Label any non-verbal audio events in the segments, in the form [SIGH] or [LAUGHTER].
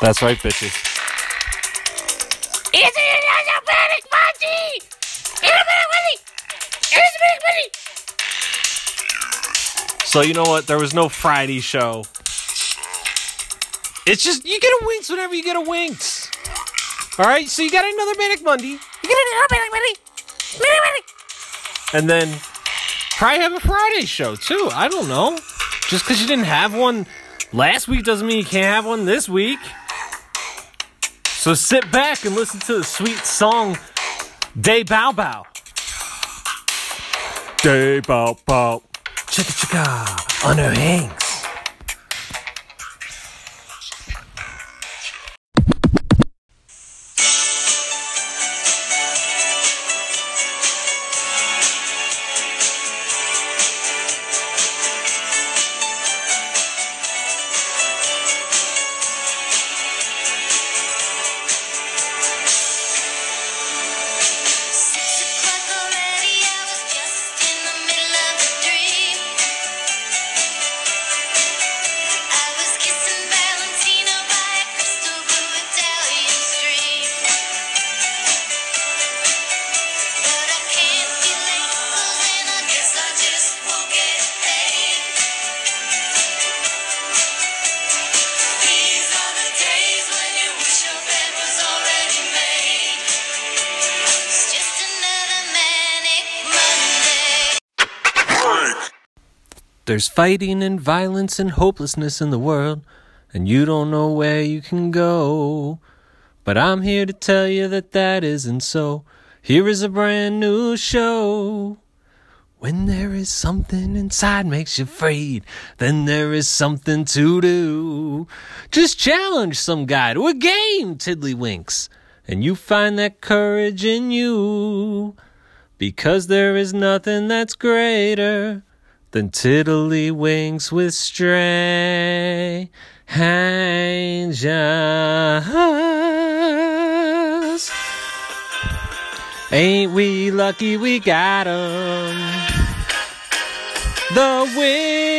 That's right, bitches. It's a panic party! It's a panic party! It's a panic party! So you know what? There was no Friday show. It's just you get a winks whenever you get a winks. All right, so you got another Manic Monday, You got another Manic Monday. Panic party! and then probably have a Friday show too. I don't know. Just because you didn't have one last week doesn't mean you can't have one this week. So sit back and listen to the sweet song Day Bow Bow. Day Bow Bow. Chicka chicka on her hanks. There's fighting and violence and hopelessness in the world, and you don't know where you can go. But I'm here to tell you that that isn't so. Here is a brand new show. When there is something inside makes you afraid, then there is something to do. Just challenge some guy to a game, Tiddlywinks, and you find that courage in you. Because there is nothing that's greater than tiddlywinks with strangers. Ain't we lucky we got 'em? The wings.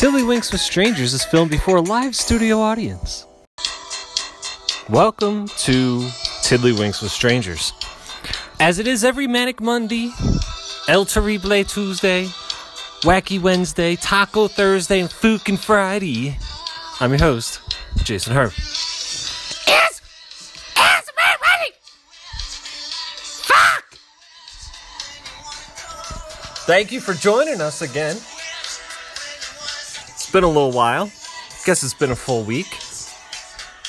Tiddlywinks with Strangers is filmed before a live studio audience. Welcome to Tiddlywinks with Strangers. As it is every Manic Monday, El Terrible Tuesday, Wacky Wednesday, Taco Thursday, and Fukin Friday, I'm your host, Jason Herb. It's, it's a panic party! Fuck! Thank you for joining us again. It's been a little while. Guess it's been a full week.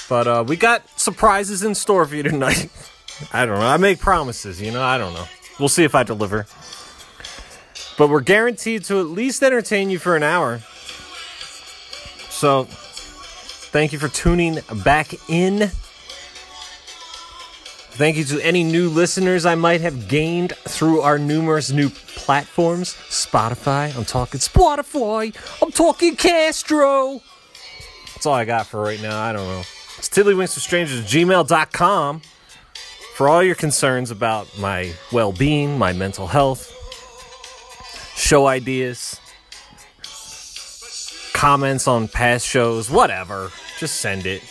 But uh, we got surprises in store for you tonight. [LAUGHS] I don't know. I make promises, you know. I don't know. We'll see if I deliver. But we're guaranteed to at least entertain you for an hour. So, thank you for tuning back in. Thank you to any new listeners I might have gained through our numerous new platforms. Spotify, I'm talking Spotify, I'm talking Castro. That's all I got for right now. I don't know. It's tiddlywinks with strangers gmail.com for all your concerns about my well being, my mental health, show ideas, comments on past shows, whatever. Just send it.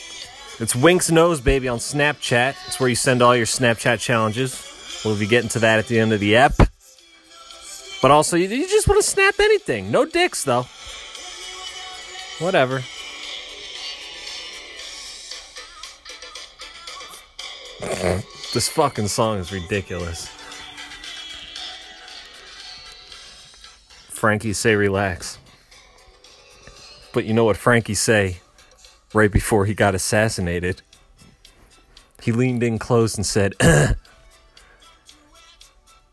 It's Winks Nose Baby on Snapchat. It's where you send all your Snapchat challenges. We'll be getting to that at the end of the app. But also, you, just want to snap anything. No dicks, though. Whatever. [LAUGHS] this fucking song is ridiculous. Frankie say relax. But you know what Frankie say right before he got assassinated? He leaned in close and said, [CLEARS THROAT]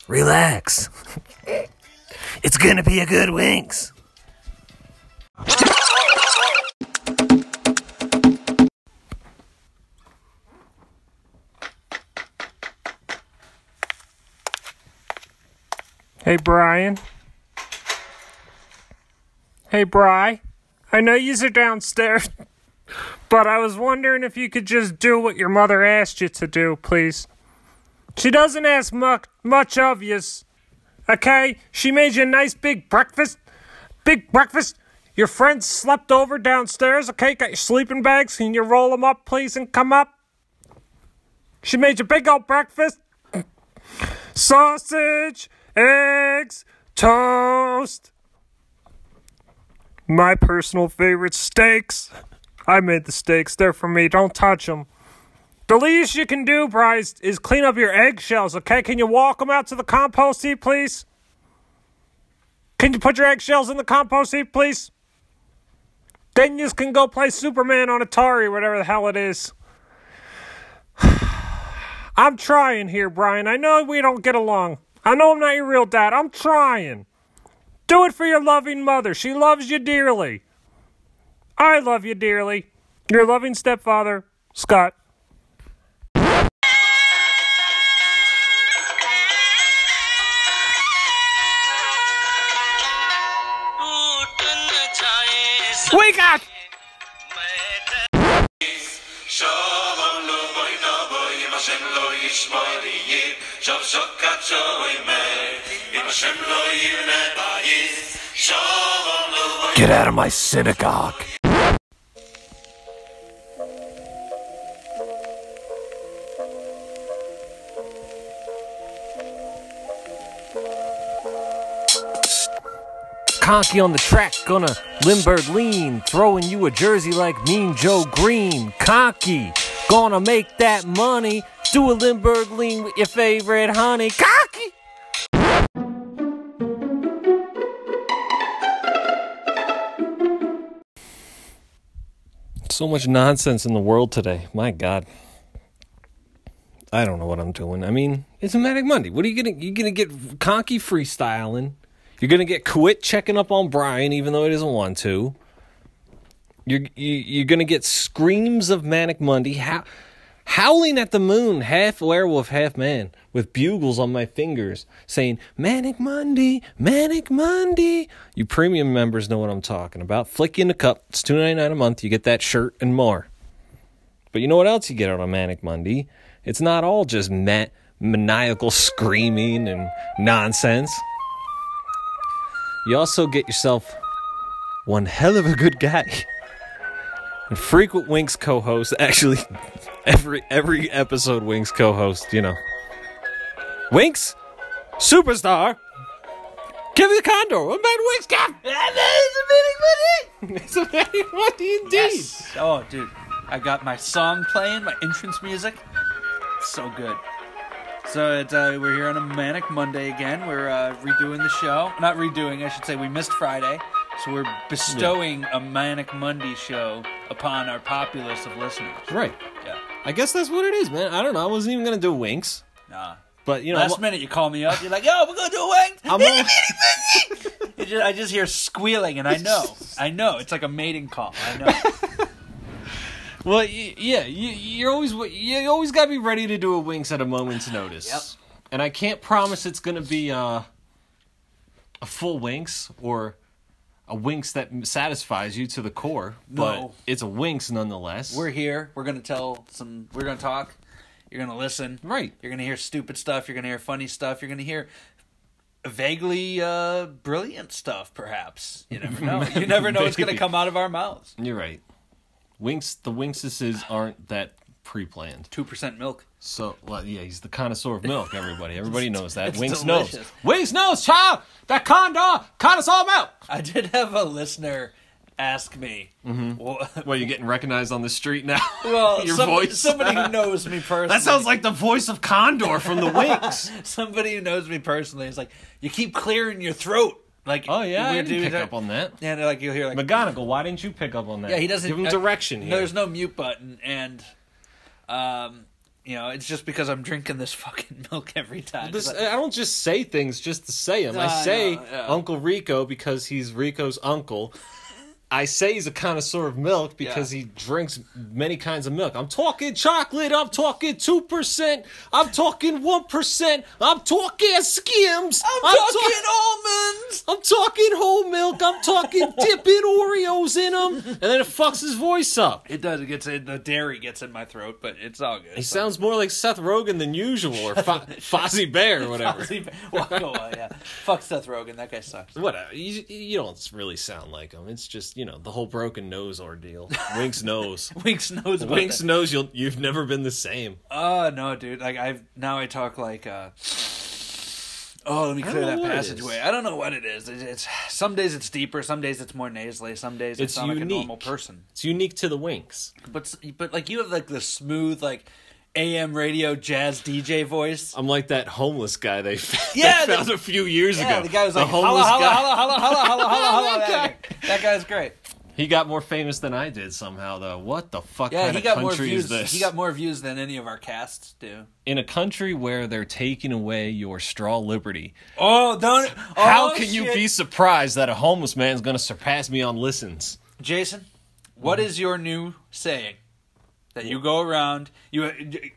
Relax. [LAUGHS] it's gonna be a good winks. Hey, Brian. Hey, Bry. I know you're downstairs, [LAUGHS] but I was wondering if you could just do what your mother asked you to do, please. She doesn't ask much, much of you. Okay? She made you a nice big breakfast. Big breakfast. Your friends slept over downstairs, okay? Got your sleeping bags. Can you roll them up, please, and come up? She made you big old breakfast. Sausage, eggs, toast. My personal favorite steaks. I made the steaks. They're for me. Don't touch them. The least you can do, Bryce, is clean up your eggshells, okay? Can you walk them out to the compost heap, please? Can you put your eggshells in the compost heap, please? Then you can go play Superman on Atari, whatever the hell it is. [SIGHS] I'm trying here, Brian. I know we don't get along. I know I'm not your real dad. I'm trying. Do it for your loving mother. She loves you dearly. I love you dearly. Your loving stepfather, Scott. Wake up! Get out of my synagogue. Conky on the track, gonna Limburg lean, throwing you a jersey like Mean Joe Greene. Conky, gonna make that money. Do a Limburg lean with your favorite honey. Conky! So much nonsense in the world today. My God. I don't know what I'm doing. I mean, it's a Manic Monday. What are you gonna? You gonna get Conky freestyling? You're gonna get Quit checking up on Brian, even though he doesn't want to. You're you, you're gonna get screams of Manic Monday, how, howling at the moon, half werewolf, half man, with bugles on my fingers, saying Manic Monday, Manic Monday. You premium members know what I'm talking about. Flick in the cup. It's two ninety nine a month. You get that shirt and more. But you know what else you get on a Manic Monday? It's not all just ma- maniacal screaming and nonsense. You also get yourself one hell of a good guy. And frequent Winks co-host, actually [LAUGHS] every every episode Winks co-host, you know. Winks, superstar. Give me the condor. What about Winks Cap? That is a mini It's a very money indeed. Yes. Oh, dude. I got my song playing, my entrance music. It's so good. So it's, uh, we're here on a Manic Monday again. We're uh, redoing the show. Not redoing, I should say. We missed Friday. So we're bestowing a Manic Monday show upon our populace of listeners. Right. Yeah. I guess that's what it is, man. I don't know. I wasn't even gonna do Winks, Nah. but you know, Last I'm- minute you call me up. You're like, yo, we're going to do a wing. [LAUGHS] I'm all- [LAUGHS] You just, I just hear squealing, and I know. I know. It's like a mating call. I know. [LAUGHS] Well, yeah, you, you're always you always got to be ready to do a winks at a moment's [SIGHS] notice. Yep. And I can't promise it's going to be uh, a full winks or a winks that satisfies you to the core, but No. it's a winks nonetheless. we're here. We're going to tell some. We're going to talk. You're going to listen. right. You're going to hear stupid stuff. You're going to hear funny stuff. You're going to hear vaguely uh, brilliant stuff, perhaps. You never know. [LAUGHS] You never know what's going to Vaguely. come out of our mouths. You're right. Winks the winkses aren't that pre-planned. 2% milk. So, well, yeah, he's the connoisseur of milk. Everybody, everybody [LAUGHS] knows that. It's Winks delicious. knows. Winks knows, child. That condor connoisseur milk. I did have a listener ask me. Well, Well, you're getting recognized on the street now. [LAUGHS] well [LAUGHS] your some- voice. somebody who knows me personally. that sounds like the voice of Condor from the Winks. somebody who knows me personally is like, you keep clearing your throat. Like, Oh yeah, I we're didn't pick up on that. And like you'll hear like, McGonagall, why didn't you pick up on that? yeah, he doesn't give him uh, direction here. There's no mute button, and um, you know, it's just because I'm drinking this [LAUGHS] fucking milk every time. This, I don't just say things just to say them. I I say know, yeah. Uncle Rico because he's Rico's uncle, I say he's a connoisseur of milk because Yeah. he drinks many kinds of milk. I'm talking chocolate. I'm talking two percent. I'm talking one percent. I'm talking Skims. I'm, talking talking almonds. I'm talking whole milk. I'm talking [LAUGHS] dipping Oreos in them, and then it fucks his voice up. It does. It gets in, the dairy gets in my throat, but it's all good. He sounds more like Seth Rogen than usual, or Fo- [LAUGHS] Fozzie Bear, or whatever. well, go on, yeah. Fuck Seth Rogen. That guy sucks. Whatever. You, you don't really sound like him. It's just you know the whole broken nose ordeal. [LAUGHS] Winks knows. [LAUGHS] Winks knows. about Winks that. knows you'll you've never been the same. Oh no, dude! Like I've now I talk like. uh Oh, let me clear that passageway. I don't know what it is. It's, it's some days it's deeper, some days it's more nasally, some days it's, It's not like a normal person. It's unique to the Winks. But but like you have like the smooth like AM radio jazz DJ voice. I'm like that homeless guy they, [LAUGHS] Yeah, they found the- a few years Yeah, ago. the guy was The like, holla, homeless holla, guy. holla, holla, holla, holla, holla, [LAUGHS] holla. That guy- That guy's great. He got more famous than I did somehow, though. What the fuck Yeah, kind he of got more views. is this? He got more views than any of our casts do. In a country where they're taking away your straw liberty, Oh, don't! Oh, how oh, can you be surprised that a homeless man is going to surpass me on listens? Jason? What is your new saying that you go around? You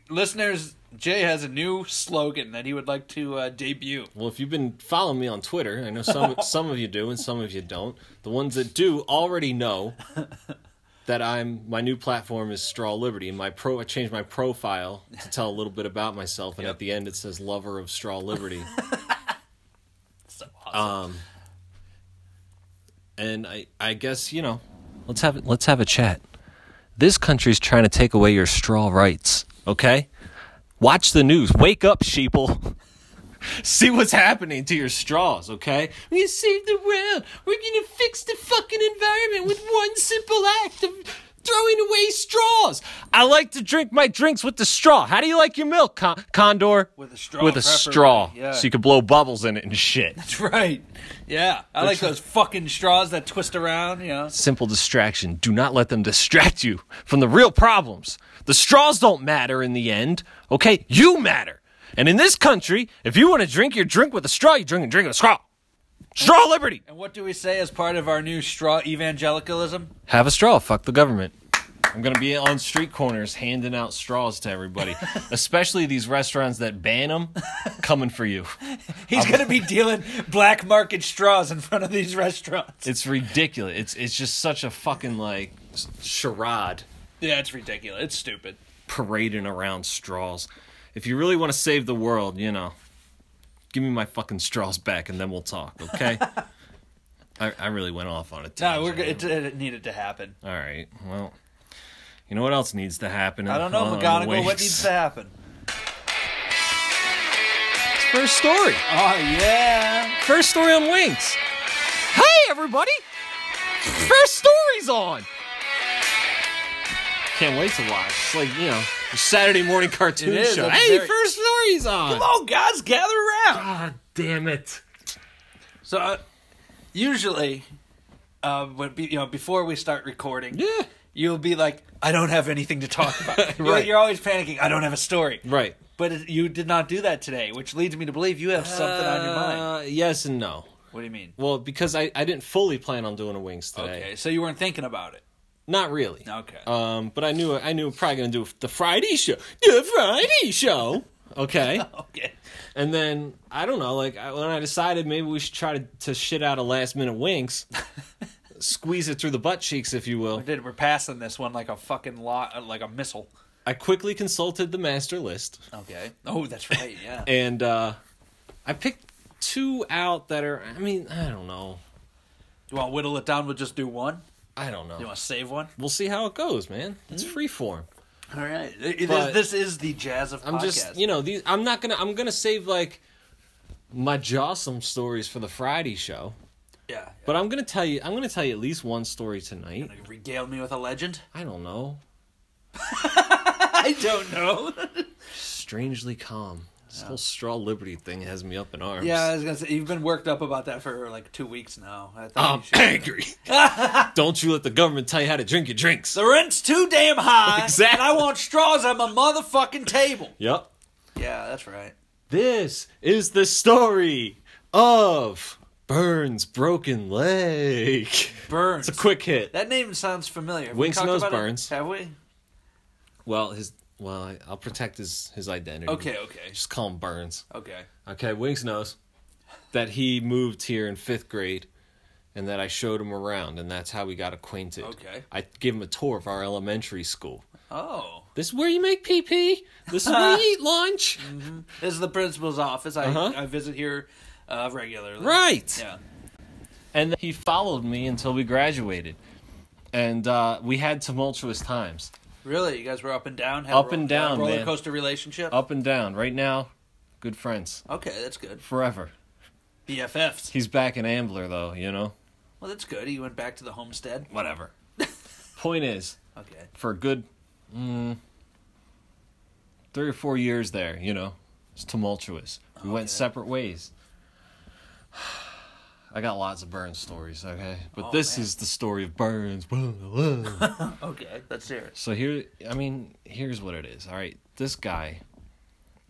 listeners, Jay has a new slogan that he would like to uh, debut. Well, if you've been following me on Twitter, I know some [LAUGHS] some of you do and some of you don't. The ones that do already know [LAUGHS] that I'm my new platform is Straw Liberty. And my pro I changed my profile to tell a little bit about myself, and Yep. at the end it says lover of Straw Liberty. [LAUGHS] So awesome. um, and I I guess you know, let's have let's have a chat. This country's trying to take away your straw rights. Okay, watch the news. Wake up, sheeple. [LAUGHS] See what's happening to your straws, okay? We're gonna save the world. We're gonna fix the fucking environment with one simple act of throwing away straws. I like to drink my drinks with the straw. How do you like your milk, Con- Condor? With a straw, With a straw, yeah. so you can blow bubbles in it and shit. That's right. Yeah, I like those fucking straws that twist around. You know. Simple distraction. Do not let them distract you from the real problems. The straws don't matter in the end, okay? You matter. And in this country, if you want to drink your drink with a straw, you drink and drink with a straw. Straw liberty. And what do we say as part of our new straw evangelicalism? Have a straw. Fuck the government. I'm going to be on street corners handing out straws to everybody, [LAUGHS] especially these restaurants that ban them. Coming for you. He's gonna be dealing black market straws in front of these restaurants. It's ridiculous. It's it's just such a fucking like charade. Yeah, it's ridiculous. It's stupid. parading around straws. If you really want to save the world, you know, give me my fucking straws back and then we'll talk, okay? [LAUGHS] I, I really went off on it. No, we're good. It, it needed to happen. All right. Well, you know what else needs to happen? I don't know, the McGonagall. What needs to happen? First story. Oh yeah. First story on Winks. Hey, everybody! First story's on. Can't wait to watch. It's like you know, Saturday morning cartoon is. show. Hey, very- first story's on. Come on, guys, gather around. God damn it! So, uh, usually, uh, when be, you know, before we start recording, Yeah. you'll be like, "I don't have anything to talk about." [LAUGHS] you're, Right. you're always panicking. I don't have a story. Right. But it, you did not do that today, which leads me to believe you have something on your mind. Uh, yes and no. What do you mean? Well, because I, I didn't fully plan on doing a wings today. Okay, so you weren't thinking about it. Not really. Okay. Um, but I knew I knew probably gonna do the Friday show. The Friday show. Okay. [LAUGHS] Okay. and then I don't know. Like I, when I decided maybe we should try to, to shit out a last minute wings, [LAUGHS] squeeze it through the butt cheeks, if you will. We did. We're passing this one like a fucking lot, like a missile. I quickly consulted the master list, Okay. Oh, that's right. Yeah. [LAUGHS] and uh, I picked two out that are. I mean, I don't know. you want to whittle it down? We'll just do one. I don't know. You want to save one? We'll see how it goes, man. It's hmm. free form. All right. It- it But- is- this is the jazz of I'm podcast. just, you know, these. I'm not gonna. I'm gonna save like my jawsome stories for the Friday show. yeah. But I'm gonna tell you. I'm gonna tell you at least one story tonight. Gonna regale me with a legend? I don't know. [LAUGHS] I don't know. [LAUGHS] Strangely calm. This whole straw liberty thing has me up in arms. yeah, I was gonna say you've been worked up about that for like two weeks now. I thought I'm angry. [LAUGHS] don't you let the government tell you how to drink your drinks. The rent's too damn high. Exactly. And I want straws at my motherfucking table. Yep. Yeah, that's right. This is the story of Burns broken leg. Burns. It's a quick hit. That name sounds familiar. Have we Winks talked knows about it? Burns. Have we? Well, his well, I- I'll protect his his identity. Okay, okay, Just call him Burns. okay. Okay, Winks knows that he moved here in fifth grade, and that I showed him around, and that's how we got acquainted. Okay. I gave him a tour of our elementary school. Oh, This is where you make pee pee. This is where you [LAUGHS] eat lunch. this is the principal's office. I Uh-huh. I visit here uh, regularly. Right. Yeah. And he followed me until we graduated, and uh, we had tumultuous times, Really, you guys were up and down. Up and down, roller man. coaster relationship. up and down. Right now, good friends Okay, that's good. forever. BFFs. He's back in Ambler though, you know. Well, that's good. He went back to the homestead. Whatever. [LAUGHS] Point is, Okay. for a good mm, three or four years there, you know, it's tumultuous. We went Okay. separate ways. I got lots of Burns stories, okay? But Oh, this man. is the story of Burns. [LAUGHS] Okay, let's hear it. so here, I mean, here's what it is, all right? This guy,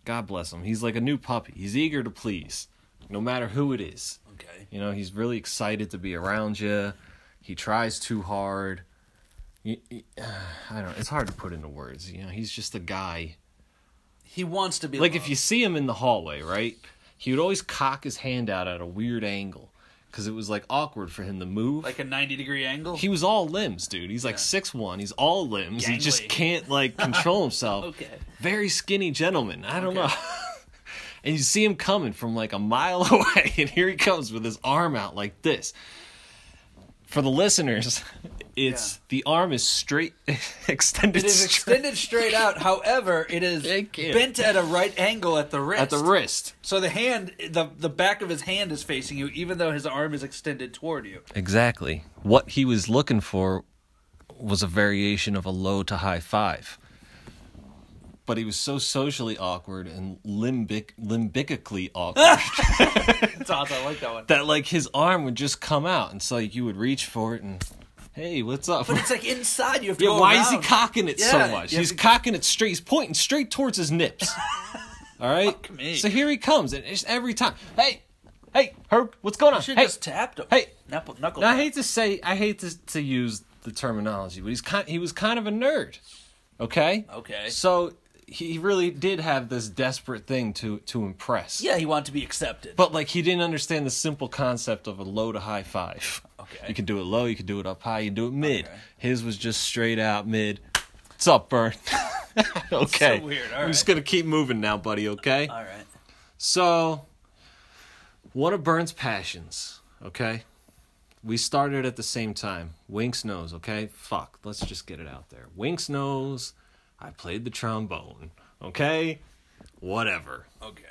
God bless him, he's like a new puppy. He's eager to please, no matter who it is. Okay. You know, he's really excited to be around you. He tries too hard. [SIGHS] I don't know. It's hard to put into words. You know, he's just a guy. He wants to be Like if you see him in the hallway, right? He would always cock his hand out at a weird angle because it was like awkward for him to move. like a ninety degree angle. he was all limbs, dude. He's like Yeah. six one. He's all limbs. He just can't like control [LAUGHS] himself. okay. Very skinny gentleman. I don't Okay. know. [LAUGHS] and you see him coming from like a mile [LAUGHS] away, and here he comes with his arm out like this. For the listeners, [LAUGHS] it's Yeah. the arm is straight, [LAUGHS] extended It is straight extended straight out. [LAUGHS] However, it is bent at a right angle at the wrist. at the wrist. So the hand, the the back of his hand is facing you, even though his arm is extended toward you. Exactly. What he was looking for was a variation of a low to high five. But he was so socially awkward and limbic limbically [LAUGHS] awkward It's awesome. I like that one. that like his arm would just come out and so like you would reach for it and hey, what's up? But it's like inside. You have to yeah, why is he cocking it Yeah, so much? He's to- cocking it straight. He's pointing straight towards his nips. [LAUGHS] All right. Fuck me. So here he comes, and it's every time. Hey, hey, Herb, what's going on? Should Hey, just tapped him. hey. knuckle, knuckle. Now, I hate to say, I hate to, to use the terminology, but he's kind, he was kind of a nerd. Okay. Okay. So he really did have this desperate thing to to impress. Yeah, he wanted to be accepted. But like he didn't understand the simple concept of a low to high five. Okay. You can do it low, you can do it up high, you can do it mid. Okay. His was just straight out mid. What's up, Bern? [LAUGHS] okay. So weird, all I'm just gonna keep moving now, buddy. Okay. All right. So, one of Burns' passions, okay? We started at the same time. Winks knows, okay? Fuck, let's just get it out there. Winks knows I played the trombone, okay? Whatever. Okay.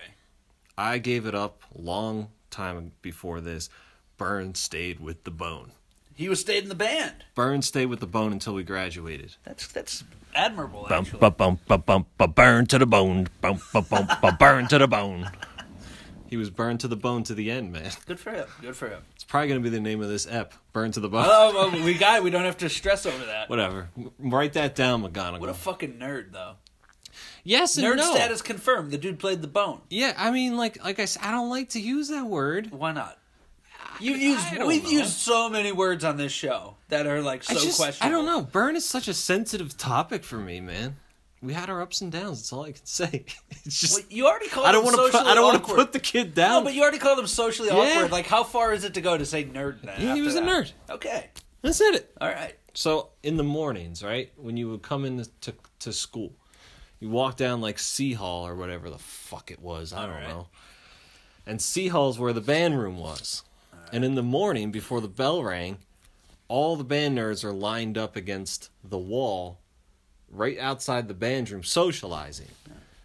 I gave it up long time before this. Burns stayed with the bone. He was stayed in the band. Burns stayed with the bone until we graduated. That's that's admirable. Bump, Actually. bump, bump, bump, bump, bump, burn to the bone. Bump, bump, bump, bump, burn to the bone. He was burned to the bone to the end, man. Good for him. Good for him. It's probably going to be the name of this ep. Burned to the bone. Oh, well, we got. it. We don't have to stress over that. Whatever. Write that down, McGonagall. What a fucking nerd, though. yes and Nerd no. status confirmed. The dude played the bone. Yeah, I mean, like, like I said, I don't like to use that word. Why not? You've used. I don't We've know. used so many words on this show that are like so I just, questionable. I don't know. Burn is such a sensitive topic for me, man. We had our ups and downs. That's all I can say. [LAUGHS] It's just Well, you already called I don't want to put. I don't want to put the kid down. No, but you already called him socially Yeah. awkward. Like, how far is it to go to say nerd? Yeah, he was a nerd. Okay, That's it. all right. So in the mornings, right, when you would come in to to school, you walk down like C Hall or whatever the fuck it was. I don't Alright. know. And C Hall's where the band room was. And in the morning, before the bell rang, all the band nerds are lined up against the wall, right outside the band room, socializing.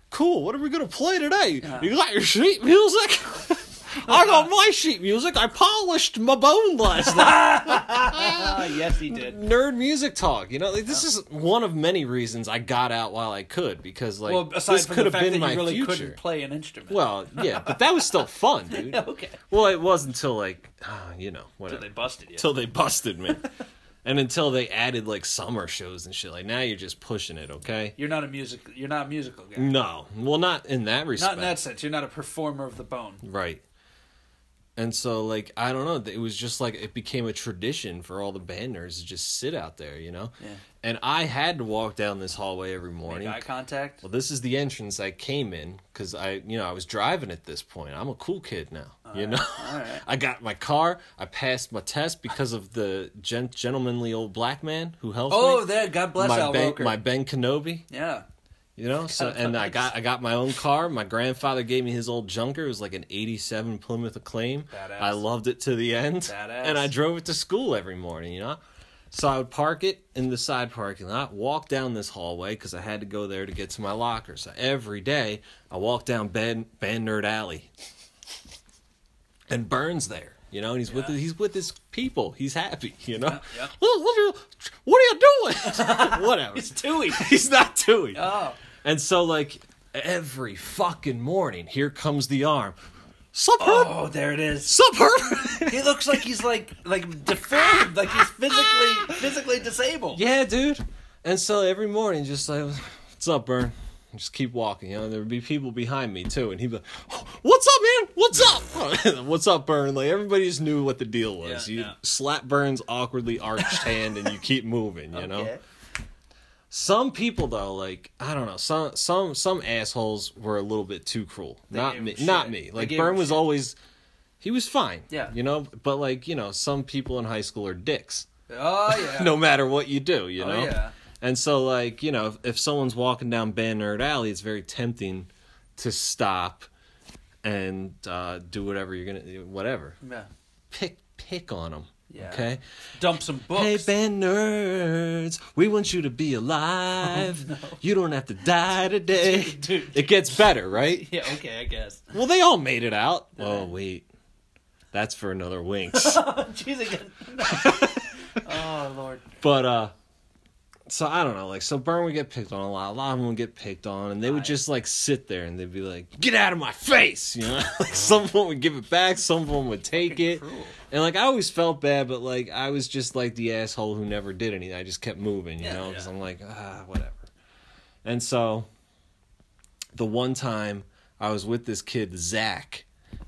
Cool. What are we gonna play today? You got your sheet music. [LAUGHS] I got my sheet music. I polished my bone last night [LAUGHS] yes, he did. nerd music talk. You know, like this is one of many reasons I got out while I could because like Well, aside this from could the have fact been that my you really future. couldn't play an instrument. Well, yeah, but that was still fun, dude. [LAUGHS] okay. Well, it was until like ah, you know whatever they busted you. until they busted me, and until they added like summer shows and shit. Like now you're just pushing it, okay? You're not a music. You're not a musical guy. No, well, not in that respect. Not in that sense. You're not a performer of the bone. Right. And so, like, I don't know. It was just like it became a tradition for all the band nerds to just sit out there, you know. Yeah. And I had to walk down this hallway every Make morning. eye contact. Well, this is the entrance I came in because I, you know, I was driving at this point. I'm a cool kid now, you know. alright. [LAUGHS] I got my car. I passed my test because of the gent- gentlemanly old black man who helped Oh, me. there. God bless my Al ben, Roker. my Ben Kenobi, yeah. you know. So and I got I got my own car. My grandfather gave me his old junker. It was like an '87 Plymouth Acclaim. Badass. I loved it to the end, Badass. and I drove it to school every morning. You know. So I would park it in the side parking lot, walk down this hallway because I had to go there to get to my locker. So every day I walk down Ben Band Nerd Alley, and Burns there. You know, and he's with Yeah. he's with his people. He's happy. You know. Yeah, yeah. What, are you, what are you doing? [LAUGHS] Whatever. It's Tui. [LAUGHS] he's not doing. Oh. And so, like every fucking morning, here comes the arm. Sup, Herb? Oh, there it is. Sup, Herb? [LAUGHS] He looks like he's like like deformed, like he's physically physically disabled. yeah, dude. And so every morning, just like, what's up, Burn? And Just keep walking, you know. There would be people behind me too, and he'd be like, oh, "What's up, man? What's up? [LAUGHS] What's up, Burn?" Like everybody just knew what the deal was. Yeah, you yeah. slap Burns awkwardly arched hand, and you keep moving. You know. Some people though, like I don't know, some some some assholes were a little bit too cruel. They not me, him not me. Like Burn was shit. always, he was fine. Yeah. you know. But like you know, some people in high school are dicks. Oh [LAUGHS] yeah. No matter what you do, you Oh, know. yeah. And so like you know, if, if someone's walking down Band Nerd Alley, it's very tempting to stop and uh, do whatever you're gonna, whatever. Yeah. Pick pick on them. Yeah. Okay. Dump some books. Hey, band nerds, we want you to be alive. You don't have to die today. Dude, [LAUGHS] dude. It gets better, right? [LAUGHS] Yeah. Okay. I guess. Well, they all made it out. Oh, wait. That's for another [LAUGHS] Winks. Jeez again. oh lord. but, uh, so I don't know. Like, so Burn would get picked on a lot. A lot of them would get picked on, and they would just, like, sit there and they'd be like, get out of my face. You know? [LAUGHS] like, some of them would give it back, some of them would take it. Cruel. And like I always felt bad, but like I was just like the asshole who never did anything. I just kept moving, you Yeah, know, because yeah. I'm like, ah, whatever. And so, the one time I was with this kid Zach,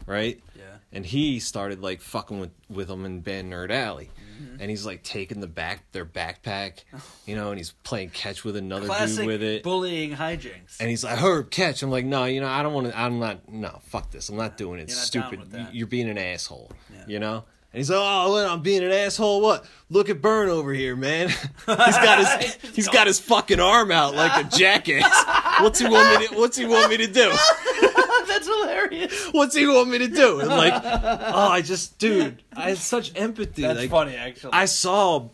right, Yeah. and he started like fucking with with him in Band Nerd Alley, Mm-hmm. and he's like taking the back their backpack, [LAUGHS] you know, and he's playing catch with another Classic dude with it. bullying hijinks. And he's like, Herb, catch. I'm like, no, you know, I don't want to. I'm not. No, fuck this. I'm not doing it. You're Stupid. down with that. You're being an asshole. Yeah. You know. And he's like, oh, what, I'm being an asshole. What? Look at Burn over here, man. [LAUGHS] he's got his [LAUGHS] he's got his fucking arm out like a jackass. What's he want me to What's he want me to do? That's hilarious. What's he want me to do? And like, oh, I just, dude, I had such empathy. That's like, funny actually. I saw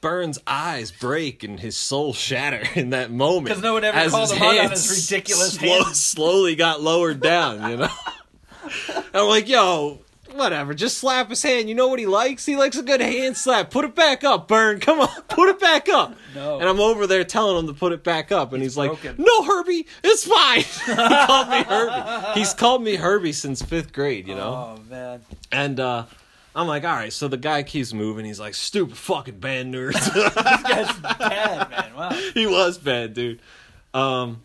Burns' eyes break and his soul shatter [LAUGHS] in that moment. Because no one ever called his him out on hands his ridiculous slow, hands. slowly got lowered down, you know? And [LAUGHS] I'm like, yo, whatever, just slap his hand. You know what he likes? He likes a good hand slap. Put it back up, Burn. Come on, [LAUGHS] put it back up. No. And I'm over there telling him to put it back up, and he's, like, no, Herbie, it's fine. [LAUGHS] he called me Herbie. He's called me Herbie since fifth grade, you know? Oh man. And uh I'm like, all right, so the guy keeps moving. He's like, stupid fucking band nerds. [LAUGHS] That's bad, man. Wow. he was bad, dude. Um,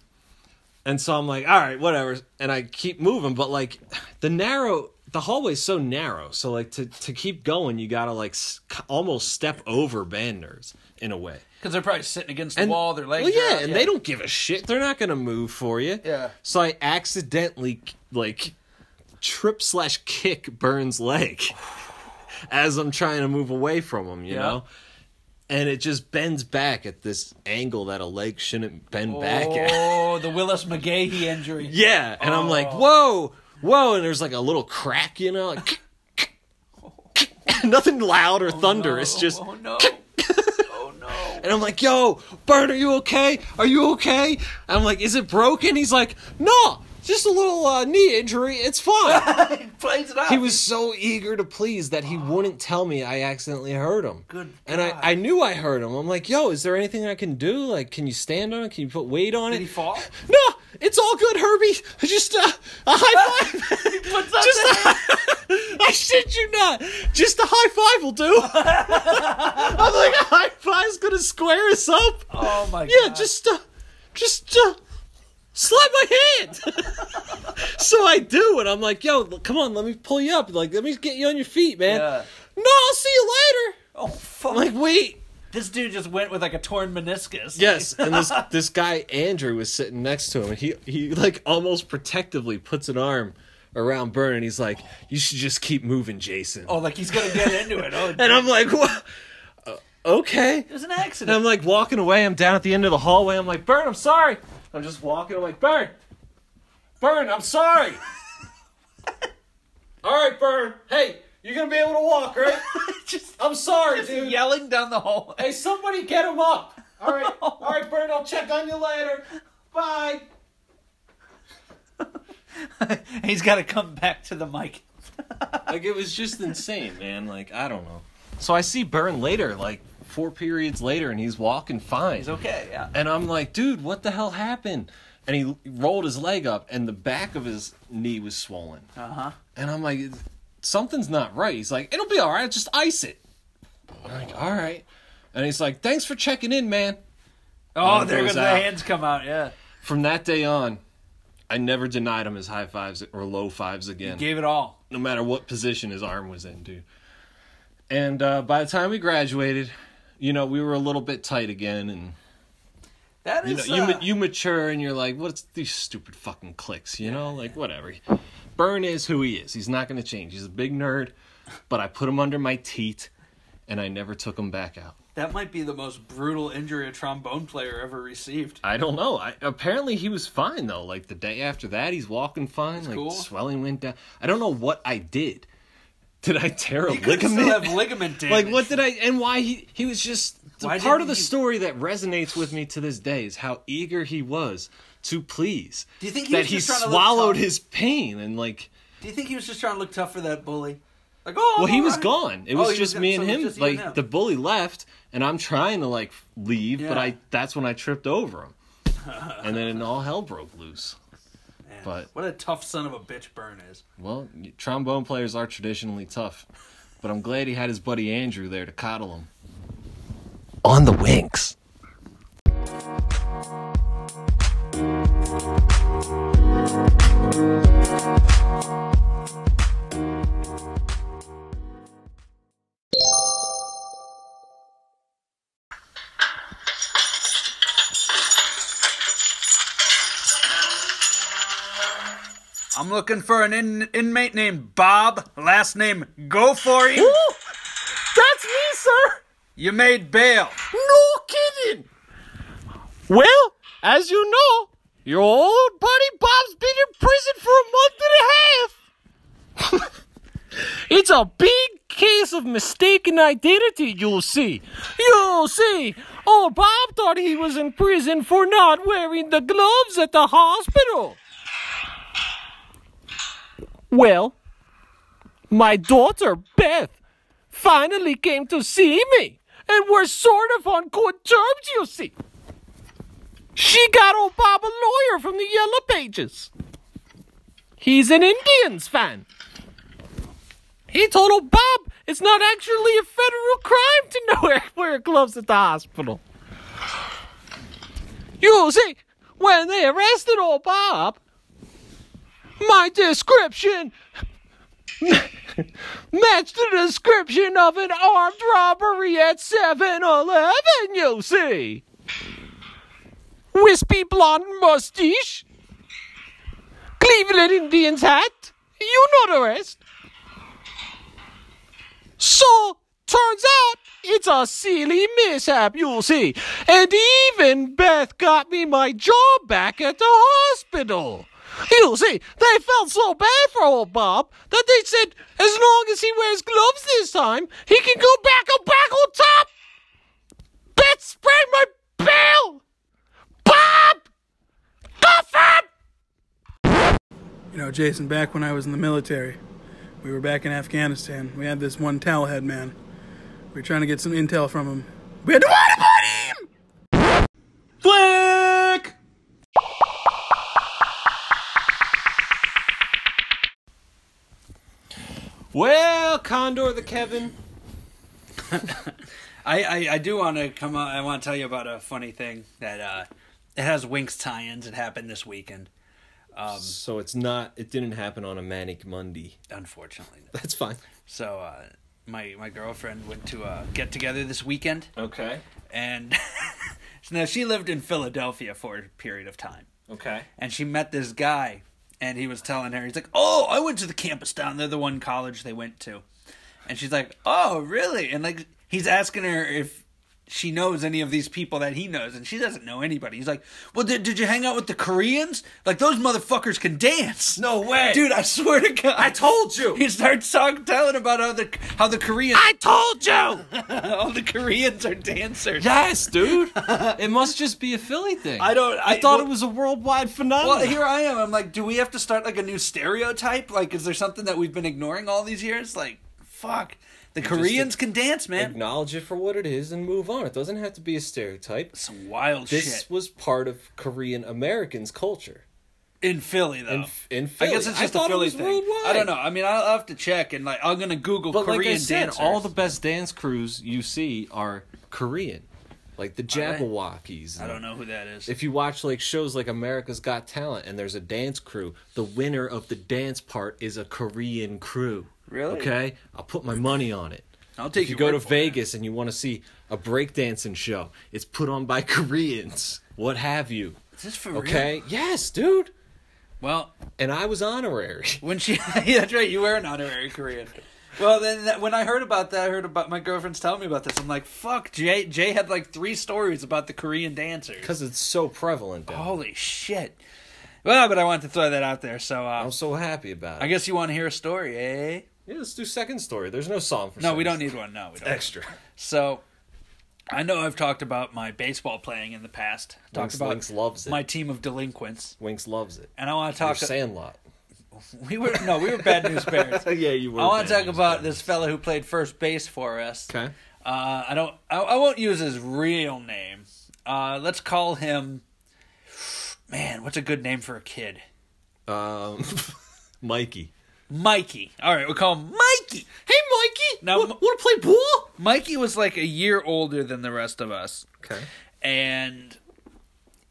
and so I'm like, all right, whatever. And I keep moving, but like the narrow, the hallway's so narrow. So like to to keep going, you gotta like s- almost step over band nerds in a way. Because they're probably sitting against the And wall. Their legs. well, yeah, out, and they don't give a shit. They're not gonna move for you. Yeah. So I accidentally like trip slash kick Burns' leg [LAUGHS] as I'm trying to move away from him, you Yeah. know? And it just bends back at this angle that a leg shouldn't bend back at. Oh, the Willis McGahee injury. [LAUGHS] Yeah. And I'm like, Oh. whoa, whoa. And there's like a little crack, you know? Like, [LAUGHS] nothing loud or thunderous, No. just. Oh no. oh [LAUGHS] no. And I'm like, yo, Bert, are you okay? Are you okay? I'm like, is it broken? He's like, no, just a little uh, knee injury. It's fine. [LAUGHS] he plays it out. he was so eager to please that he wouldn't tell me I accidentally hurt him. Good And I, God. I knew I hurt him. I'm like, yo, is there anything I can do? Like, can you stand on it? Can you put weight on Did it? he fall? No, it's all good, Herbie. Just uh, a high five. [LAUGHS] What's up Just a, [LAUGHS] I shit you not. Just a high five will do. [LAUGHS] I'm like, a high five's gonna square us up. Oh my god. Yeah, just uh, just uh, slap my hand. so so I do, and I'm like, yo, come on, let me pull you up. Like, let me get you on your feet, man. Yeah. No, I'll see you later. Oh fuck! I'm like, wait. This dude just went with like a torn meniscus. Yes, and this [LAUGHS] this guy Andrew was sitting next to him, and he he like almost protectively puts an arm around Burn, and he's like, "You should just keep moving, Jason." Oh, like he's gonna get into it. Oh, [LAUGHS] and I'm like, "What? Uh, okay." it was an And accident. I'm like walking away. I'm down at the end of the hallway. I'm like, Burn, I'm sorry. I'm just walking. I'm like, Burn, Burn, I'm sorry. [LAUGHS] All right, Burn. Hey, you're gonna be able to walk, right? [LAUGHS] just I'm sorry, just dude. yelling down the hallway. Hey, somebody get him up. All right, [LAUGHS] all right, Burn. I'll check on you later. Bye. [LAUGHS] he's got to come back to the mic. Like it was just insane, man. Like I don't know. So I see Burn later, like four periods later, and he's walking fine. He's okay. Yeah. And I'm like, dude, what the hell happened? And he rolled his leg up, and the back of his knee was swollen. Uh huh. And I'm like, something's not right. He's like, it'll be all right. Just ice it. I'm like, all right. And he's like, thanks for checking in, man. Oh, there goes the hands come out. Yeah. From that day on, I never denied him his high fives or low fives again. Gave it all. no matter what position his arm was in, dude. And uh, by the time we graduated, you know, we were a little bit tight again, and that is you know, is. you uh, you mature, and you're like, what's these stupid fucking clicks, you know, like whatever. Burn is who he is. He's not going to change. He's a big nerd, but I put him under my teat, and I never took him back out. that might be the most brutal injury a trombone player ever received. I don't know. I, apparently, he was fine though. Like the day after that, he's walking fine. like cool. swelling went down. I don't know what I did. Did I tear a He could still ligament? have ligament damage. [LAUGHS] like what did I and why he he was just Why part of the he- story that resonates with me to this day is how eager he was to please. Do you think he that was he just to look swallowed tough? his pain and like Do you think he was just trying to look tough for that bully? Like, oh, well he was right. gone. It Oh, was he just was me and so him. just like him. the bully left and I'm trying to like leave, but I that's when I tripped over him. and then all hell broke loose. Man, but- what a tough son of a bitch Burn is. Well, trombone players are traditionally tough, but I'm glad he had his buddy Andrew there to coddle him. On the winks. I'm looking for an in- inmate named Bob. Last name Go for you. That's me, sir. You made bail. No kidding. Well, as you know, your old buddy Bob's been in prison for a month and a half. [LAUGHS] it's a big case of mistaken identity, you'll see. You'll see. Old Bob thought he was in prison for not wearing the gloves at the hospital. Well, my daughter, Beth, finally came to see me, and we're sort of on good terms, you see. She got old Bob a lawyer from the Yellow Pages. He's an Indians fan. He told old Bob it's not actually a federal crime to not wear, wear gloves at the hospital. You see, when they arrested old Bob, my description [LAUGHS] matched the description of an armed robbery at 7 Eleven, you see. Wispy blonde mustache, Cleveland Indians hat, you know the rest. So, turns out, it's a silly mishap, you'll see. And even Beth got me my job back at the hospital. You'll see, they felt so bad for old Bob that they said as long as he wears gloves this time, he can go back on back on top. Beth sprang my bail. Bob! Goffin! You know, Jason, back when I was in the military, we were back in Afghanistan. We had this one towelhead man. We were trying to get some intel from him. We had to waterboard him! Flick! Well, Condor the Kevin. [LAUGHS] I, I, I do want to come out. I want to tell you about a funny thing that uh, it has Winks tie-ins. It happened this weekend. So it's not. It didn't happen on a manic Monday. Unfortunately. That's fine. So uh, my my girlfriend went to a get together this weekend, Okay. and [LAUGHS] so now she lived in Philadelphia for a period of time, Okay. and she met this guy, and he was telling her, he's like, "Oh, I went to the campus down there, the one college they went to," and she's like, "Oh, really?" And like he's asking her if she knows any of these people that he knows, and she doesn't know anybody. He's like, "Well, did, did you hang out with the Koreans? Like those motherfuckers can dance." No way. dude! I swear to God, I told you. He starts talking, telling about how the how the Koreans, I told you. [LAUGHS] all the Koreans are dancers. yes, dude. [LAUGHS] it must just be a Philly thing. I don't. I, thought well- it was a worldwide phenomenon. Well, here I am. I'm like, do we have to start like a new stereotype? Like, is there something that we've been ignoring all these years? Like, fuck, the Koreans can dance, man. Acknowledge it for what it is and move on. It doesn't have to be a stereotype. Some wild shit. This shit was part of Korean Americans' culture. in Philly, though. In, in I guess it's just a thought it Philly was thing. worldwide. I don't know. I mean, I'll have to check and like I'm gonna Google But Korean like I said, dancers. all the best dance crews you see are Korean, like the Are? Jabbawockeez. I don't know who that is. If you watch like shows like America's Got Talent and there's a dance crew, the winner of the dance part is a Korean crew. Really? Okay, I'll put my money on it. I'll take If you go to for it. Vegas and you want to see a breakdancing show, it's put on by [LAUGHS] Koreans. What have you? Is this for real? Okay. Yes, dude. Well, And I was honorary. [LAUGHS] when she [LAUGHS] yeah, that's right you were an honorary korean well then that, when i heard about that i heard about my girlfriend's telling me about this i'm like fuck jay jay had like three stories about the korean dancers Because it's so prevalent. Down. holy shit well but i wanted to throw that out there so uh, I'm so happy about it. i guess you want to hear a story eh yeah, let's do second story. There's no song for no we don't need one no we don't extra. so i know i've talked about my baseball playing in the past talked Winks, about Winks loves it. my team of delinquents Winks loves it. and i want to Your talk Sandlot. we were no we were bad news bears [LAUGHS] yeah, you were. I want to talk about this fella who played first base for us. Okay. Uh, I don't. I, I won't use his real name. Uh, let's call him. Man, what's a good name for a kid? Um, [LAUGHS] Mikey. Mikey. All right, we'll call him Mikey. Hey, Mikey. Now- want to play ball? Mikey was like a year older than the rest of us, Okay. and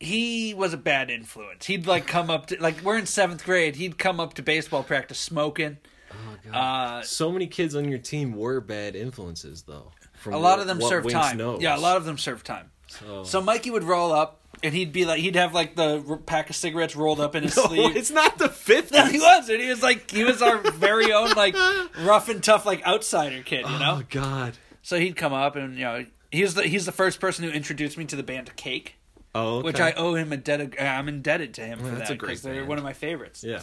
he was a bad influence. He'd like come up to like we're in seventh grade. He'd come up to baseball practice smoking. Oh my god! Uh, So many kids on your team were bad influences, though. From a lot what- of them what served time. knows. Yeah, a lot of them served time. So, So Mikey would roll up, and he'd be like, he'd have like the pack of cigarettes rolled up in his [LAUGHS] no, sleeve. it's not the fifth. No, he was, and he was like, he was our very own like rough and tough like outsider kid, you know. Oh God. So he'd come up, and you know, he's the he's the first person who introduced me to the band Cake, Oh, okay. which I owe him a debt. Uh, I'm indebted to him for that's that a great because they're one of my favorites. Yeah.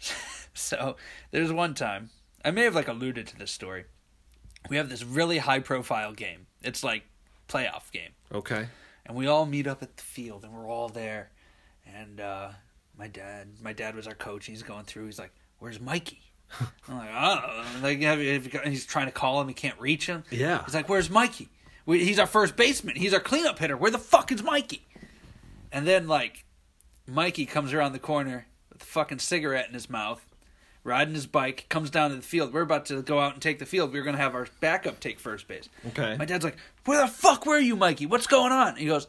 [LAUGHS] So there's one time I may have like alluded to this story. We have this really high profile game. It's like playoff game. Okay. And we all meet up at the field and we're all there. And uh my dad my dad was our coach and he's going through he's like where's mikey? [LAUGHS] I'm like oh like have you, have you he's trying to call him he can't reach him. Yeah. he's like where's mikey? We, he's our first baseman. He's our cleanup hitter. Where the fuck is mikey? And then like mikey comes around the corner with a fucking cigarette in his mouth riding his bike comes down to the field we're about to go out and take the field we are going to have our backup take first base Okay. my dad's like, "Where the fuck were you, Mikey? What's going on?" He goes,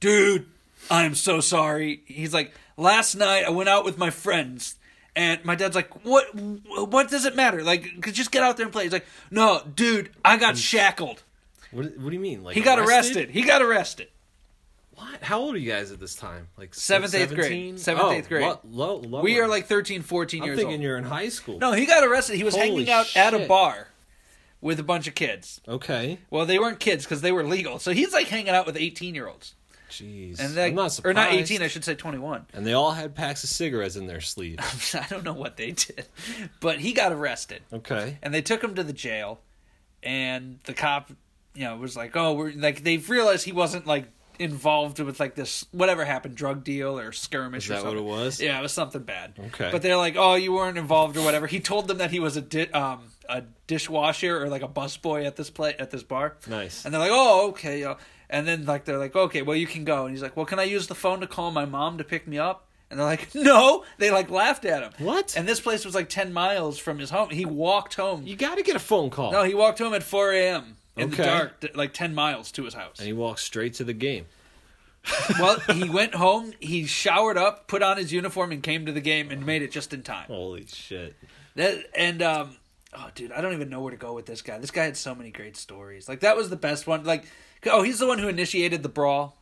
"Dude, I'm so sorry." He's like, "Last night I went out with my friends." And my dad's like, "What? What does it matter? Like, just get out there and play." He's like, "No, dude, I got shackled. What, what do you mean? Like He got arrested. He got arrested." What? How old are you guys at this time? Like Seventh, eighth grade. 17? Seventh, Oh, eighth grade. Lo- low, lower. We are like 13, 14 I'm years thinking old. you're in high school. No, he got arrested. He was Holy hanging out at a bar with a bunch of kids. Okay. Well, they weren't kids because they were legal. So he's like hanging out with 18 year olds. Jeez. And they, I'm not surprised. or not 18, I should say 21. And they all had packs of cigarettes in their sleeves. [LAUGHS] I don't know what they did, but he got arrested, Okay. and they took him to the jail, and the cop, you know, was like, "Oh, we're like they've realized he wasn't like involved with like this whatever happened drug deal or skirmish. Is or that what it was? Yeah, it was something bad. Okay. but they're like, "Oh, you weren't involved or whatever." He told them that he was a di- um a dishwasher or like a busboy at this play at this bar. Nice. And they're like, "Oh, okay." Yeah. And then like they're like, "Okay, well you can go." And he's like, "Well, can I use the phone to call my mom to pick me up?" And they're like, [LAUGHS] "No." They like laughed at him. What? And this place was like ten miles from his home. He walked home. You got to get a phone call. No, he walked home at four a.m. in the dark, like ten miles to his house. and he walked straight to the game. [LAUGHS] well, he went home, he showered up, put on his uniform, and came to the game and made it just in time. Holy shit. That and um, oh, dude, I don't even know where to go with this guy. This guy had so many great stories. Like that was the best one. Like, oh, he's the one who initiated the brawl.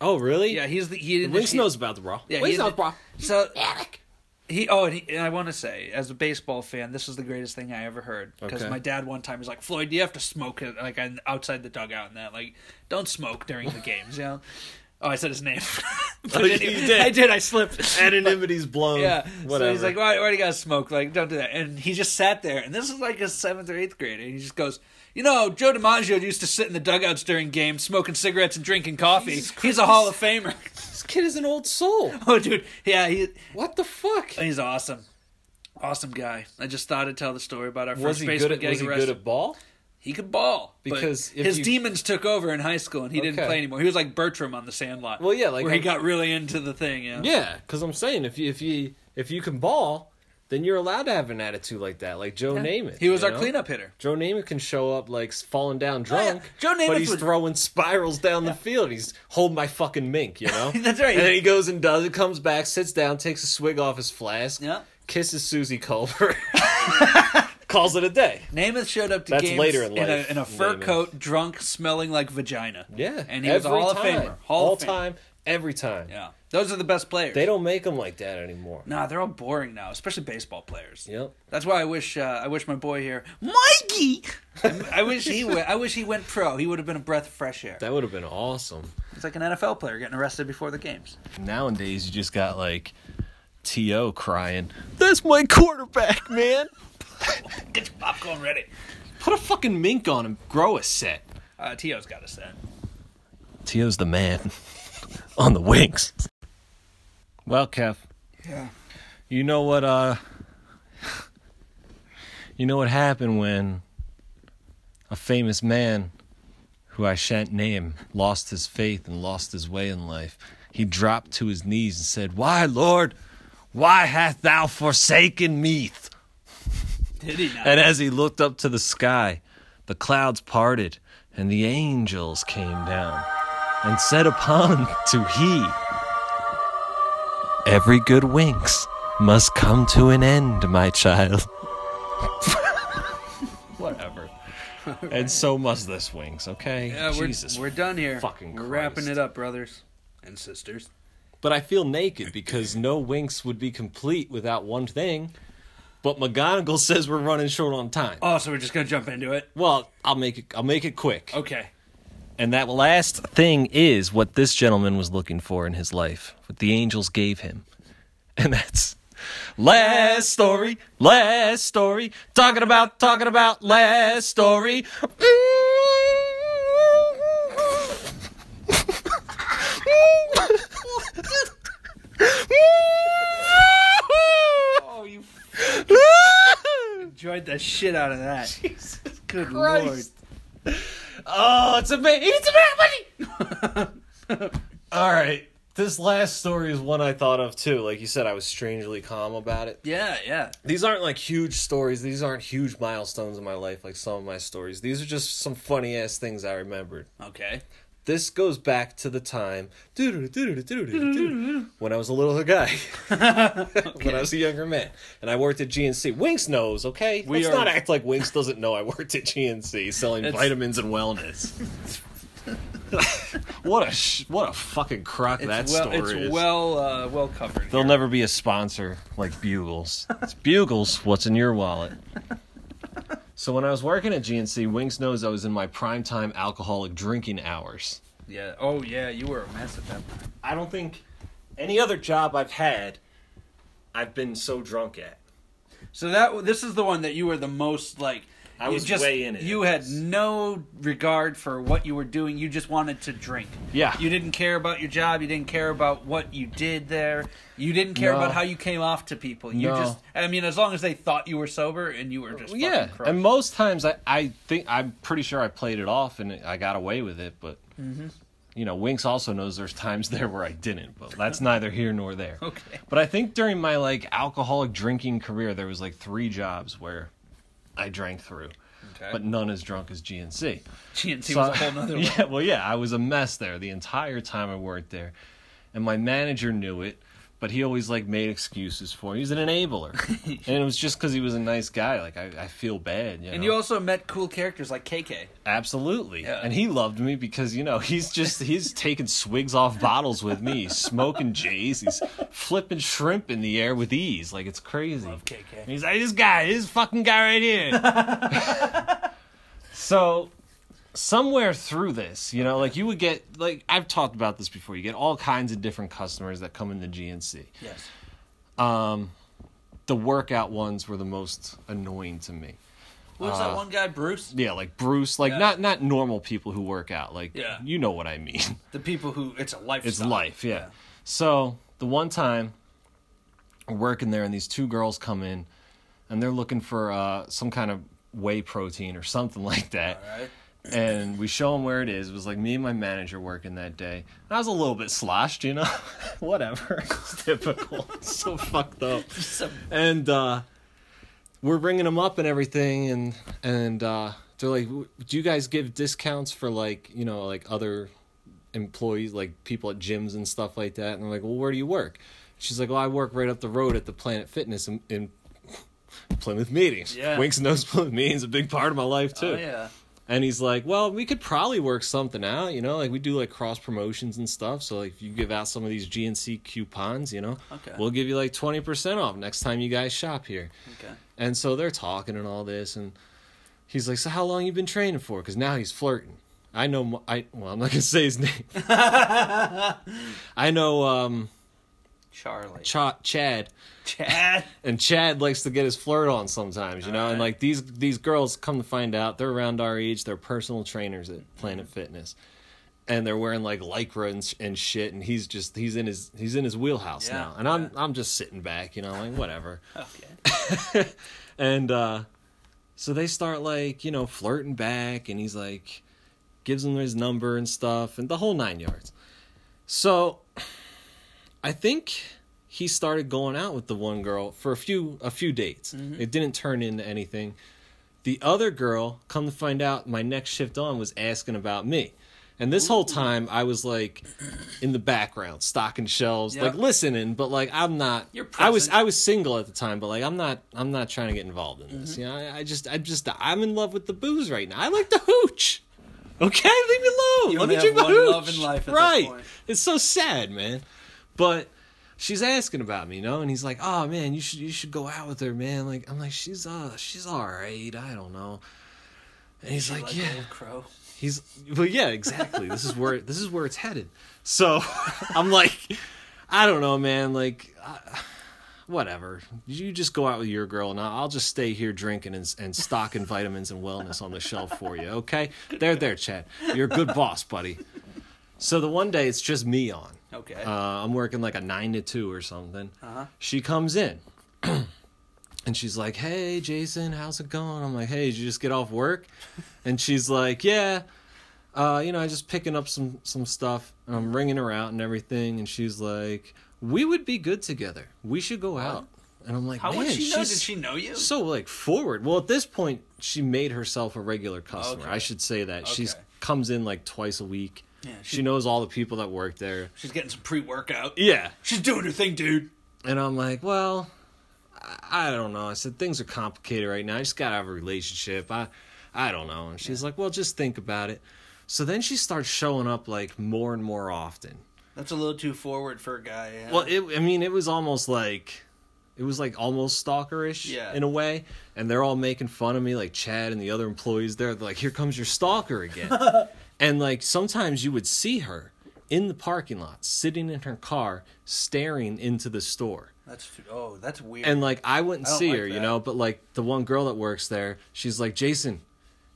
Oh, really? Yeah, he's the he. Winks initi- knows about the brawl. Yeah, Winks he- knows brawl. So he oh, and, he, and I want to say, as a baseball fan, this is the greatest thing I ever heard. Because Okay. my dad one time was like, "Floyd, you have to smoke it like outside the dugout and that. Like, don't smoke during the games." You know. [LAUGHS] Oh, I said his name. [LAUGHS] Oh, I you didn't even- did. I did. I slipped. Anonymity's blown. Yeah. Whatever. So he's like, why, why do you guys smoke? Like, don't do that. And he just sat there. And this is like a seventh or eighth grader. And he just goes, you know, Joe DiMaggio used to sit in the dugouts during games, smoking cigarettes and drinking coffee. Jesus He's a Hall of Famer. [LAUGHS] this kid is an old soul. oh, dude. Yeah, he, What the fuck? he's awesome. Awesome guy. I just thought I'd tell the story about our Was first he baseman good at getting was he arrested. good at ball? He could ball but Because if his you- demons took over in high school and he didn't Okay. play anymore. He was like Bertram on the Sandlot. Well, yeah, like where he I'm- got really into the thing. Yeah. Yeah, because I'm saying if you if you if you can ball, then you're allowed to have an attitude like that, like Joe Namath. He was our know? cleanup hitter. Joe Namath can show up like falling down Oh, yeah. drunk. Joe Namath but he's would- throwing [LAUGHS] spirals down the field. He's hold my fucking mink, you know. [LAUGHS] That's right. And then he goes and does it, comes back, sits down, takes a swig off his flask, Yeah. kisses Susie Culver, [LAUGHS] calls it a day. Namath showed up to That's games later in in, life, a, in a fur Namath. coat, drunk, smelling like vagina. Yeah, and he was a Hall time. of Famer. Hall all of Fame. time, every time. Yeah, those are the best players. They don't make them like that anymore. Nah, they're all boring now, especially baseball players. Yep. That's why I wish uh, I wish my boy here, Mikey. I, I wish he went. I wish he went pro. He would have been a breath of fresh air. That would have been awesome. It's like an NFL player getting arrested before the games. Nowadays, you just got like T.O. crying, That's my quarterback, man. [LAUGHS] Get your popcorn ready. Put a fucking mink on him. Grow a set. Uh, T.O.'s got a set. T.O.'s the man on the wings. Well, Kev, Yeah. you know what, uh, you know what happened when a famous man who I shan't name lost his faith and lost his way in life. He dropped to his knees and said, Why, Lord, why hast thou forsaken me? [LAUGHS] Did he not? And as he looked up to the sky, the clouds parted, and the angels came down, and said upon to he, Every good winks must come to an end, my child. [LAUGHS] Whatever. and so must this winks, okay? yeah, we're, Jesus we're done here. fucking We're wrapping it up, brothers and sisters. But I feel naked because no winks would be complete without one thing. But McGonagall says we're running short on time. Oh, so we're just gonna jump into it? Well, I'll make it. I'll make it quick. Okay. And that last thing is what this gentleman was looking for in his life, what the angels gave him. And that's last story, last story, talking about, talking about last story. Oh, you [LAUGHS] enjoyed the shit out of that. Jesus, good Christ. lord. Oh, it's a ba- it's a buddy. [LAUGHS] All right. This last story is one I thought of too. Like you said, I was strangely calm about it. Yeah, yeah. These aren't like huge stories. These aren't huge milestones in my life like some of my stories. These are just some funny ass things I remembered. Okay. This goes back to the time when I was a little guy, [LAUGHS] when I was a younger man, and I worked at GNC. Winks knows, okay? We Let's are- not act like Winks doesn't know I worked at GNC selling It's- vitamins and wellness. [LAUGHS] what a sh- what a fucking crock It's that well, story it's is. well, uh, well covered. There'll here. never be a sponsor like Bugles. It's Bugles. What's in your wallet? So when I was working at GNC, Winks knows I was in my primetime alcoholic drinking hours. Yeah. Oh, yeah. You were a mess at that point. I don't think any other job I've had, I've been so drunk at. So that this is the one that you were the most like. I was just, way in it. You had no regard for what you were doing. You just wanted to drink. Yeah. You didn't care about your job. You didn't care about what you did there. You didn't care No. about how you came off to people. You No. just, I mean, as long as they thought you were sober and you were just fucking Yeah, crushed. and most times I, I think I'm pretty sure I played it off and I got away with it, but Mm-hmm. you know, Winks also knows there's times there where I didn't, but that's [LAUGHS] neither here nor there. Okay. But I think during my like alcoholic drinking career, there was like three jobs where I drank through. Okay. but none as drunk as GNC. GNC So- was a [LAUGHS] whole nother one. yeah, well, yeah, I was a mess there the entire time I worked there, and my manager knew it, but he always like made excuses for him. He was an enabler, [LAUGHS] and it was just because he was a nice guy. Like I, I feel bad, you And know? you also met cool characters like KK. Absolutely, Yeah. and he loved me because you know he's just he's taking swigs off bottles with me, he's [LAUGHS] smoking J's, he's flipping shrimp in the air with ease, like it's crazy. Love KK. And he's like, this guy, this fucking guy right here. [LAUGHS] so, somewhere through this, you know, like you would get, like, I've talked about this before, you get all kinds of different customers that come in the GNC. Yes. Um, the workout ones were the most annoying to me. What was Uh, that one guy, Bruce? Yeah, like Bruce, like Yeah. not not normal people who work out, like Yeah. you know what I mean. [LAUGHS] The people who it's a lifestyle. It's life, yeah. So the one time we're working there, and these two girls come in, and they're looking for uh, some kind of whey protein or something [LAUGHS] like that. All right. And we show them where it is. It was like me and my manager working that day. And I was a little bit sloshed, you know. [LAUGHS] Whatever, [LAUGHS] it's typical. [LAUGHS] So fucked up. So, And uh, we're bringing them up and everything, and and uh, they're like, "Do you guys give discounts for like you know like other employees, like people at gyms and stuff like that?" And I'm like, "Well, where do you work?" She's like, "Well, I work right up the road at the Planet Fitness in, in Plymouth Meetings. Yeah. Winks knows Plymouth Meetings a big part of my life too." oh yeah. And he's like, "Well, we could probably work something out, you know, like we do like cross promotions and stuff. So like if you give out some of these GNC coupons, you know, Okay. we'll give you like 20% off next time you guys shop here." Okay. And so they're talking and all this, and he's like, "So how long you been training for?" Because now he's flirting. I know. I well, I'm not gonna say his name. [LAUGHS] I know um, Charlie. Ch- Chad, Chad. [LAUGHS] and Chad likes to get his flirt on sometimes, you know. And like these these girls come to find out, they're around our age. They're personal trainers at Planet Fitness, and they're wearing like lycra and, and shit. And he's just he's in his he's in his wheelhouse Yeah, now. And I'm yeah. I'm just sitting back, you know, like whatever. [LAUGHS] Okay. [LAUGHS] and uh so they start like you know flirting back and he's like gives them his number and stuff and the whole nine yards so i think he started going out with the one girl for a few a few dates. It didn't turn into anything. The other girl come to find out my next shift on was asking about me. And this whole time i was like in the background stocking shelves Yeah. like listening but like i'm not You're i was i was single at the time but like i'm not i'm not trying to get involved in Mm-hmm. this you know? I, I just i just i'm in love with the booze right now. I like the hooch. Okay? Leave me alone. You let me drink one hooch. love in life at this right. point. it's so sad man but she's asking about me, you know, and he's like, "Oh man, you should you should go out with her, man." Like I'm like, "She's uh she's all right, I don't know." And he's like, Like "Yeah." Crow. He's well, yeah, exactly. this is where this is where it's headed. So [LAUGHS] I'm like, I don't know, man. Like, uh, whatever. You just go out with your girl, and I'll I'll just stay here drinking and, and stocking vitamins and wellness on the shelf for you. Okay, there, there, Chad. You're a good boss, buddy. So the one day it's just me on. Okay. Uh, I'm working like a nine to two or something. Uh-huh. She comes in. [CLEARS THROAT] And she's like, "Hey, Jason, how's it going?" I'm like, "Hey, did you just get off work?" [LAUGHS] And she's like, "Yeah, uh, you know, I just picking up some some stuff. And I'm ringing her out and everything." And she's like, "We would be good together. We should go out." And I'm like, How "Man, would she know? Did she know you? so like forward?" Well, at this point, she made herself a regular customer. Okay. I should say that she's comes in like twice a week. Yeah, she, she- knows all the people that work there. She's getting some pre-workout. Yeah, She's doing her thing, dude. and I'm like, well, I, I don't know. I said things are complicated right now. I just gotta have a relationship. I, I don't know. And she's like, well, just think about it. So then she starts showing up like more and more often. That's a little too forward for a guy. Yeah. Well, it, I mean, it was almost like, it was like almost stalkerish Yeah. in a way. And they're all making fun of me, like Chad and the other employees there. They're like, here comes your stalker again. [LAUGHS] and like sometimes you would see her in the parking lot, sitting in her car, staring into the store. that's oh, that's weird. and like I wouldn't I see like her, you know, but like the one girl that works there, she's like, Jason,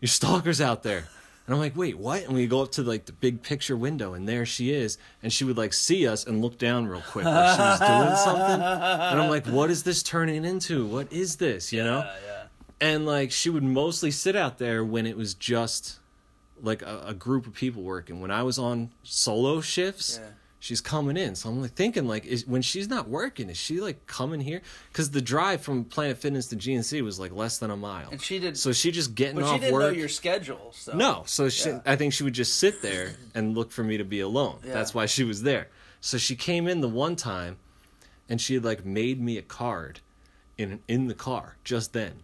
your stalker's out there. And I'm like, wait, what? And we go up to like the big picture window, and there she is. And she would like see us and look down real quick like she was [LAUGHS] doing something. And I'm like, what is this turning into? What is this? You know? yeah, yeah. And like she would mostly sit out there when it was just like a, a group of people working. When I was on solo shifts, Yeah. she's coming in. So I'm like thinking like, is when she's not working, is she like coming here? Because the drive from Planet Fitness to GNC was like less than a mile. And she did- So she just getting But off she didn't work. know your schedule. So. No, so she, Yeah. I think she would just sit there and look for me to be alone. Yeah. That's why she was there. So she came in the one time, and she had like made me a card, in in the car just then.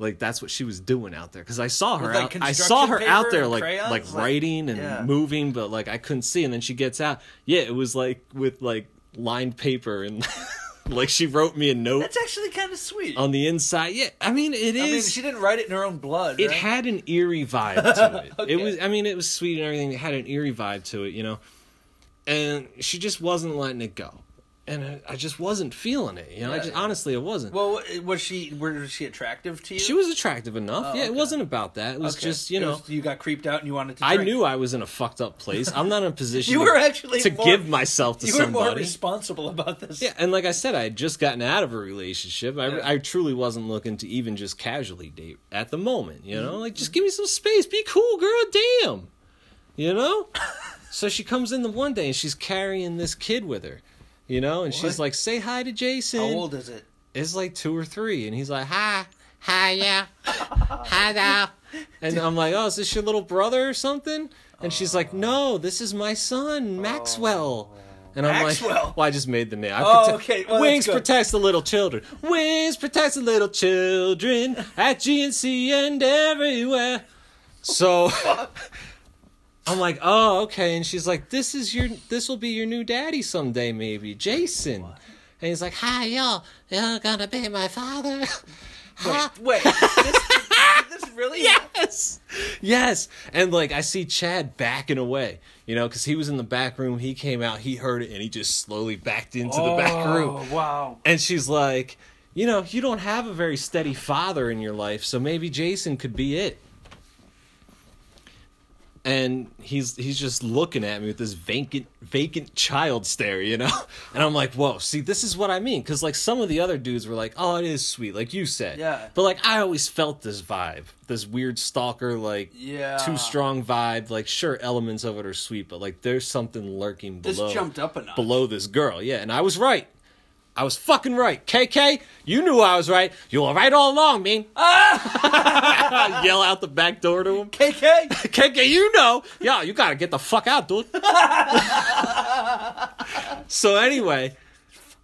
Like that's what she was doing out there because I saw her With, like, out. I saw her out there like crayons? like writing and Yeah. moving, but like I couldn't see. And then she gets out. Yeah, it was like with like lined paper and [LAUGHS] like she wrote me a note That's actually kind of sweet. on the inside. Yeah, I mean it is. I mean, she didn't write it in her own blood. It right? had an eerie vibe [LAUGHS] to it. Okay. It was, I mean, it was sweet and everything. It had an eerie vibe to it, you know. And she just wasn't letting it go, and I, just wasn't feeling it. You know, I just yeah. honestly, it wasn't. Well, was she? Was she attractive to you? she was attractive enough. Oh, yeah, it wasn't about that. It was Okay. just, you know. was- you got creeped out and you wanted to. I knew I was in a fucked up place. I'm not in a [LAUGHS] position You were actually to more- give myself to You were more responsible about this. Yeah, and like I said, I had just gotten out of a relationship. I, Yeah. I truly wasn't looking to even just casually date at the moment. You Mm-hmm. know, like just give me some space, be cool, girl. Damn, you know. [LAUGHS] so she comes in the one day and she's carrying this kid with her, you know, and she's like, "Say hi to Jason." How old is it? It's like two or three, and he's like, "Hi." Hi, yeah. Hi there. [LAUGHS] And I'm like, oh, is this your little brother or something? And she's like, no, this is my son, oh, Maxwell. And I'm Maxwell. like, [LAUGHS] well, I just made the name. I Oh, protect- okay. Well, Winks protects the little children. Winks protects the little children at GNC and everywhere. So [LAUGHS] I'm like, oh, okay. And she's like, this is your, this will be your new daddy someday, maybe, Jason. And he's like, hi, y'all. You're gonna be my father. Wait, wait. [LAUGHS] this, this really? yes yes and like i see chad backing away you know because he was in the back room he came out he heard it and he just slowly backed into the back oh, room Oh, wow. and she's like you know you don't have a very steady father in your life so maybe jason could be it and he's he's just looking at me with this vacant vacant child stare, you know. [LAUGHS] And I'm like, whoa, see, this is what I mean, because like some of the other dudes were like, oh, it is sweet, like you said, Yeah. But like I always felt this vibe, this weird stalker, like Yeah. too strong vibe. Like sure, elements of it are sweet, but like there's something lurking below. This jumped up a notch. below this girl. Yeah, and I was right. I was fucking right. KK, you knew I was right. You were right all along, man. [LAUGHS] Ah! Yell out the back door to him. KK. KK, [LAUGHS] you know. Yeah, you gotta get the fuck out, dude. [LAUGHS] so anyway,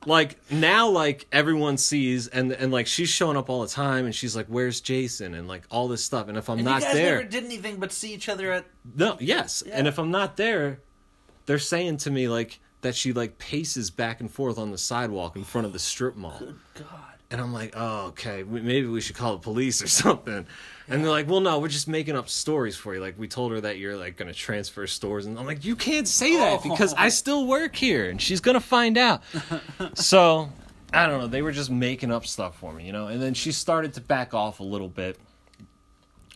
like now like everyone sees and and like she's showing up all the time and she's like, Where's Jason? And like all this stuff. And if I'm And not you guys there never did anything but see each other at. no, yes. And if I'm not there, they're saying to me like that she like paces back and forth on the sidewalk in front of the strip mall. Good God. And I'm like, oh, okay, maybe we should call the police or [LAUGHS] something. And they're like, well, no, we're just making up stories for you. Like, we told her that you're like going to transfer stores. And I'm like, you can't say that oh. because I still work here and she's going to find out. [LAUGHS] so, I don't know. They were just making up stuff for me, you know? And then she started to back off a little bit.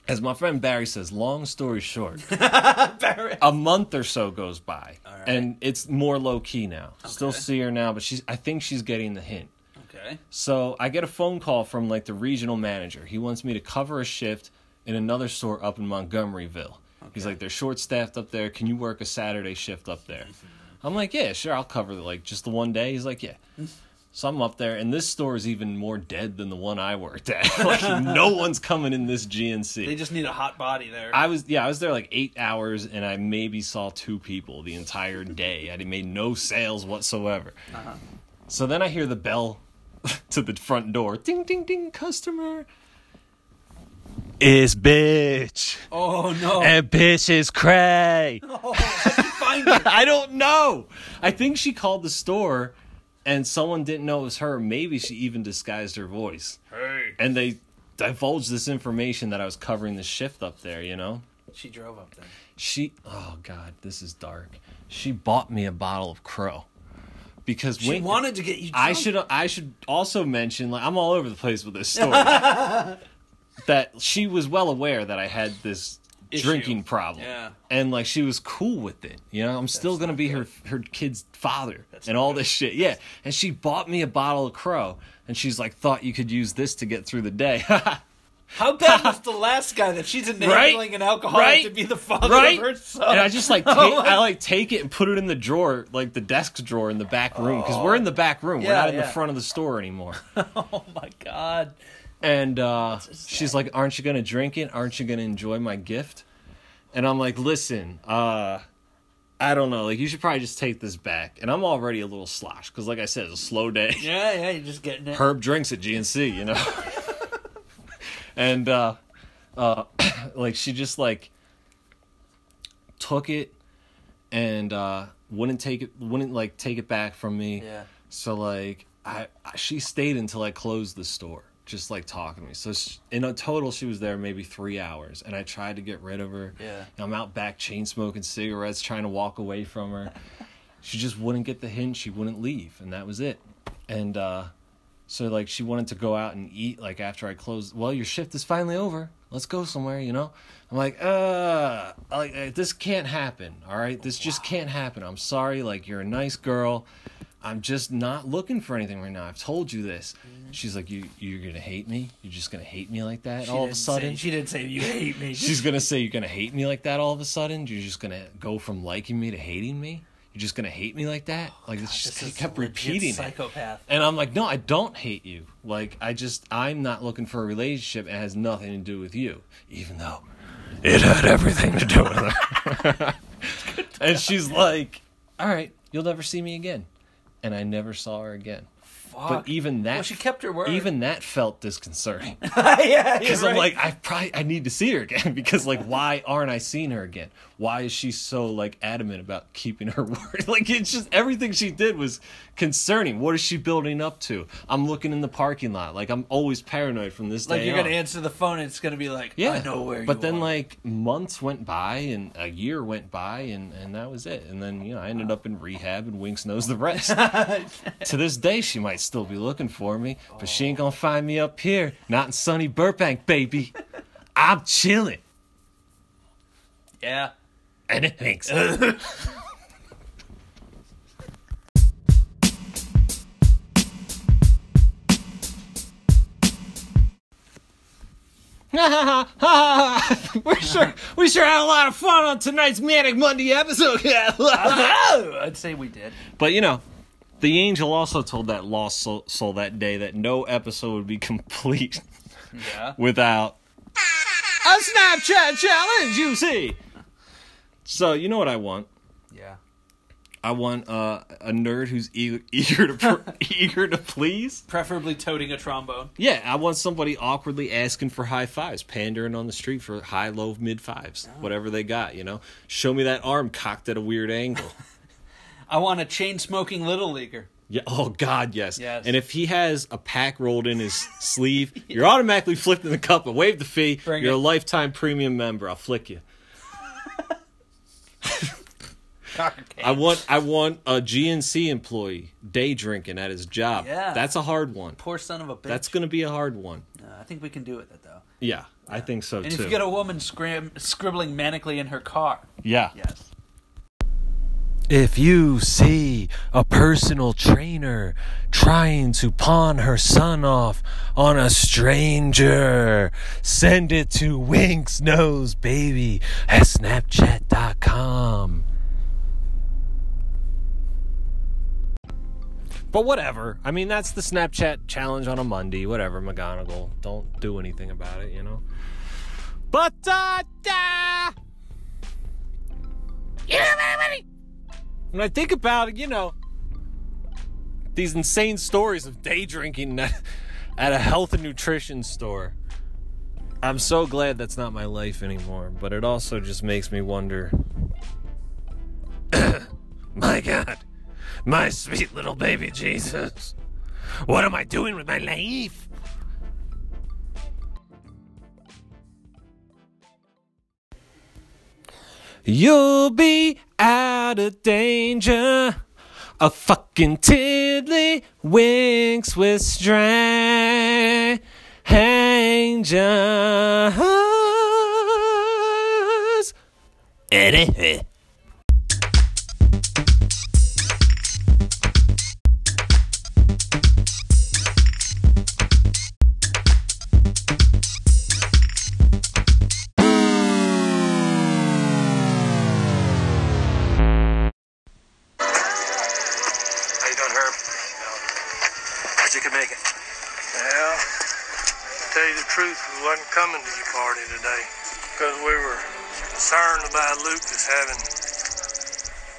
As my friend Barry says, long story short, [LAUGHS] a month or so goes by, right. and it's more low key now. Still see her now, but she's. I think she's getting the hint. Okay. So I get a phone call from like the regional manager. He wants me to cover a shift in another store up in Montgomeryville. He's like, they're short staffed up there. Can you work a Saturday shift up there? [LAUGHS] I'm like, yeah, sure, I'll cover like just the one day. He's like, yeah. So I'm up there, and this store is even more dead than the one I worked at. [LAUGHS] like, no [LAUGHS] one's coming in this GNC. They just need a hot body there. I was yeah, I was there like eight hours, and I maybe saw two people the entire day. I made no sales whatsoever. Uh-huh. So then I hear the bell [LAUGHS] to the front door. Ding ding ding, customer. Is bitch, oh no. and bitch is cray. oh, how'd find it? I don't know. I think she called the store, and someone didn't know it was her. Maybe she even disguised her voice, Hey. and they divulged this information that I was covering the shift up there. You know. She drove up there. She oh god, this is dark. She bought me a bottle of Crow because She Wink- wanted to get you. I should I should also mention like I'm all over the place with this [LAUGHS] story. that she was well aware that I had this Issue. drinking problem. Yeah. And like she was cool with it. You know, I'm still going to not be her her kid's father and all this shit. Yeah. And she bought me a bottle of Crow and she's like thought you could use this to get through the day. [LAUGHS] How bad was the last guy that she's enabling Right? an alcoholic Right? to be the father right? of her son? And I just like [LAUGHS] take, Oh I like take it and put it in the drawer, like the desk drawer in the back room, because we're in the back room. we're Yeah, not in the front of the store anymore. [LAUGHS] oh my god. And uh, she's like, "Aren't you gonna drink it? Aren't you gonna enjoy my gift?" And I'm like, "Listen, uh, I don't know. Like, you should probably just take this back." And I'm already a little sloshed because, like I said, it's a slow day. Yeah, yeah, you're just getting it. Herb drinks at GNC, you know. [LAUGHS] and uh, uh, [CLEARS THROAT] like she just like took it and uh, wouldn't take it, wouldn't like take it back from me. Yeah. So like I, I she stayed until I closed the store, just like talking to me. So sh in a total, she was there maybe three hours, and I tried to get rid of her. Yeah. I'm out back chain smoking cigarettes, trying to walk away from her. [LAUGHS] she just wouldn't get the hint. She wouldn't leave, and that was it. And uh, so like she wanted to go out and eat like after I closed. Well, your shift is finally over. Let's go somewhere, you know. I'm like, uh, like uh, this can't happen. All right, this just can't happen. I'm sorry. Like you're a nice girl. I'm just not looking for anything right now. I've told you this. She's like, you you're gonna hate me. You're just gonna hate me like that She all of a sudden. say, she didn't say you hate me. She's gonna say you're gonna hate me like that all of a sudden. You're just gonna go from liking me to hating me. You're just gonna hate me like that. Oh, like it's just This kept repeating it. psychopath. And I'm like, no, I don't hate you. Like, I just, I'm not looking for a relationship. It has nothing to do with you. Even though it had everything to do with her. [LAUGHS] and she's like, all right, you'll never see me again. And I never saw her again. But even that, Well, she kept her word. Even that felt disconcerting. [LAUGHS] yeah, Because [LAUGHS] I'm like, I probably I need to see her again. [LAUGHS] Because like, why aren't I seeing her again? Why is she so like adamant about keeping her [LAUGHS] word? Like it's just everything she did was concerning. What is she building up to? I'm looking in the parking lot. Like I'm always paranoid from this like day you're on. gonna answer the phone and it's gonna be like, yeah, I know where But you then are. like months went by and a year went by and and that was it. And then you know I ended up in rehab and Winks knows the rest. [LAUGHS] to this day, she might still be looking for me, but she ain't gonna find me up here, not in sunny Burbank, baby. I'm chilling. yeah. And it thinks. [LAUGHS] ha ha ha! We sure we sure had a lot of fun on tonight's Manic Monday episode. [LAUGHS] Oh, I'd say we did. but you know, the angel also told that lost soul, soul that day that no episode would be [LAUGHS] complete Yeah. without a Snapchat challenge. You see. So you know what I want. Yeah. I want uh, a nerd who's eager, eager to pr- [LAUGHS] eager to please. Preferably toting a trombone. Yeah, I want somebody awkwardly asking for high fives, pandering on the street for high, low, mid fives, whatever they got. You know, show me that arm cocked at a weird angle. [LAUGHS] I want a chain smoking little leaguer. Yeah. Oh God, yes. Yes. And if he has a pack rolled in his [LAUGHS] sleeve, you're automatically flipping the cup and waive the fee. Bring you're it. a lifetime premium member. I'll flick you. I want I want a GNC employee day drinking at his job. Yeah. That's a hard one. Poor son of a bitch. That's going to be a hard one. Uh, I think we can do it though. Yeah, I think so too. And too. if you get a woman scram- scribbling manically in her car, yeah. yes. If you see a personal trainer trying to pawn her son off on a stranger, send it to Winks Nose Baby at Snapchat.com. But whatever. I mean, that's the Snapchat challenge on a Monday. Whatever, McGonagall. Don't do anything about it, you know? But, uh, uh Yeah, buddy. When I think about you know, these insane stories of day drinking at a health and nutrition store. I'm so glad that's not my life anymore, but it also just makes me wonder. [COUGHS] my God, my sweet little baby Jesus, what am I doing with my life? You'll be out of danger. A fucking tiddly winks with strangers. Eh, coming to your party today because we were concerned about Lucas having,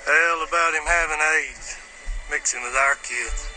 hell, about him having AIDS, mixing with our kids.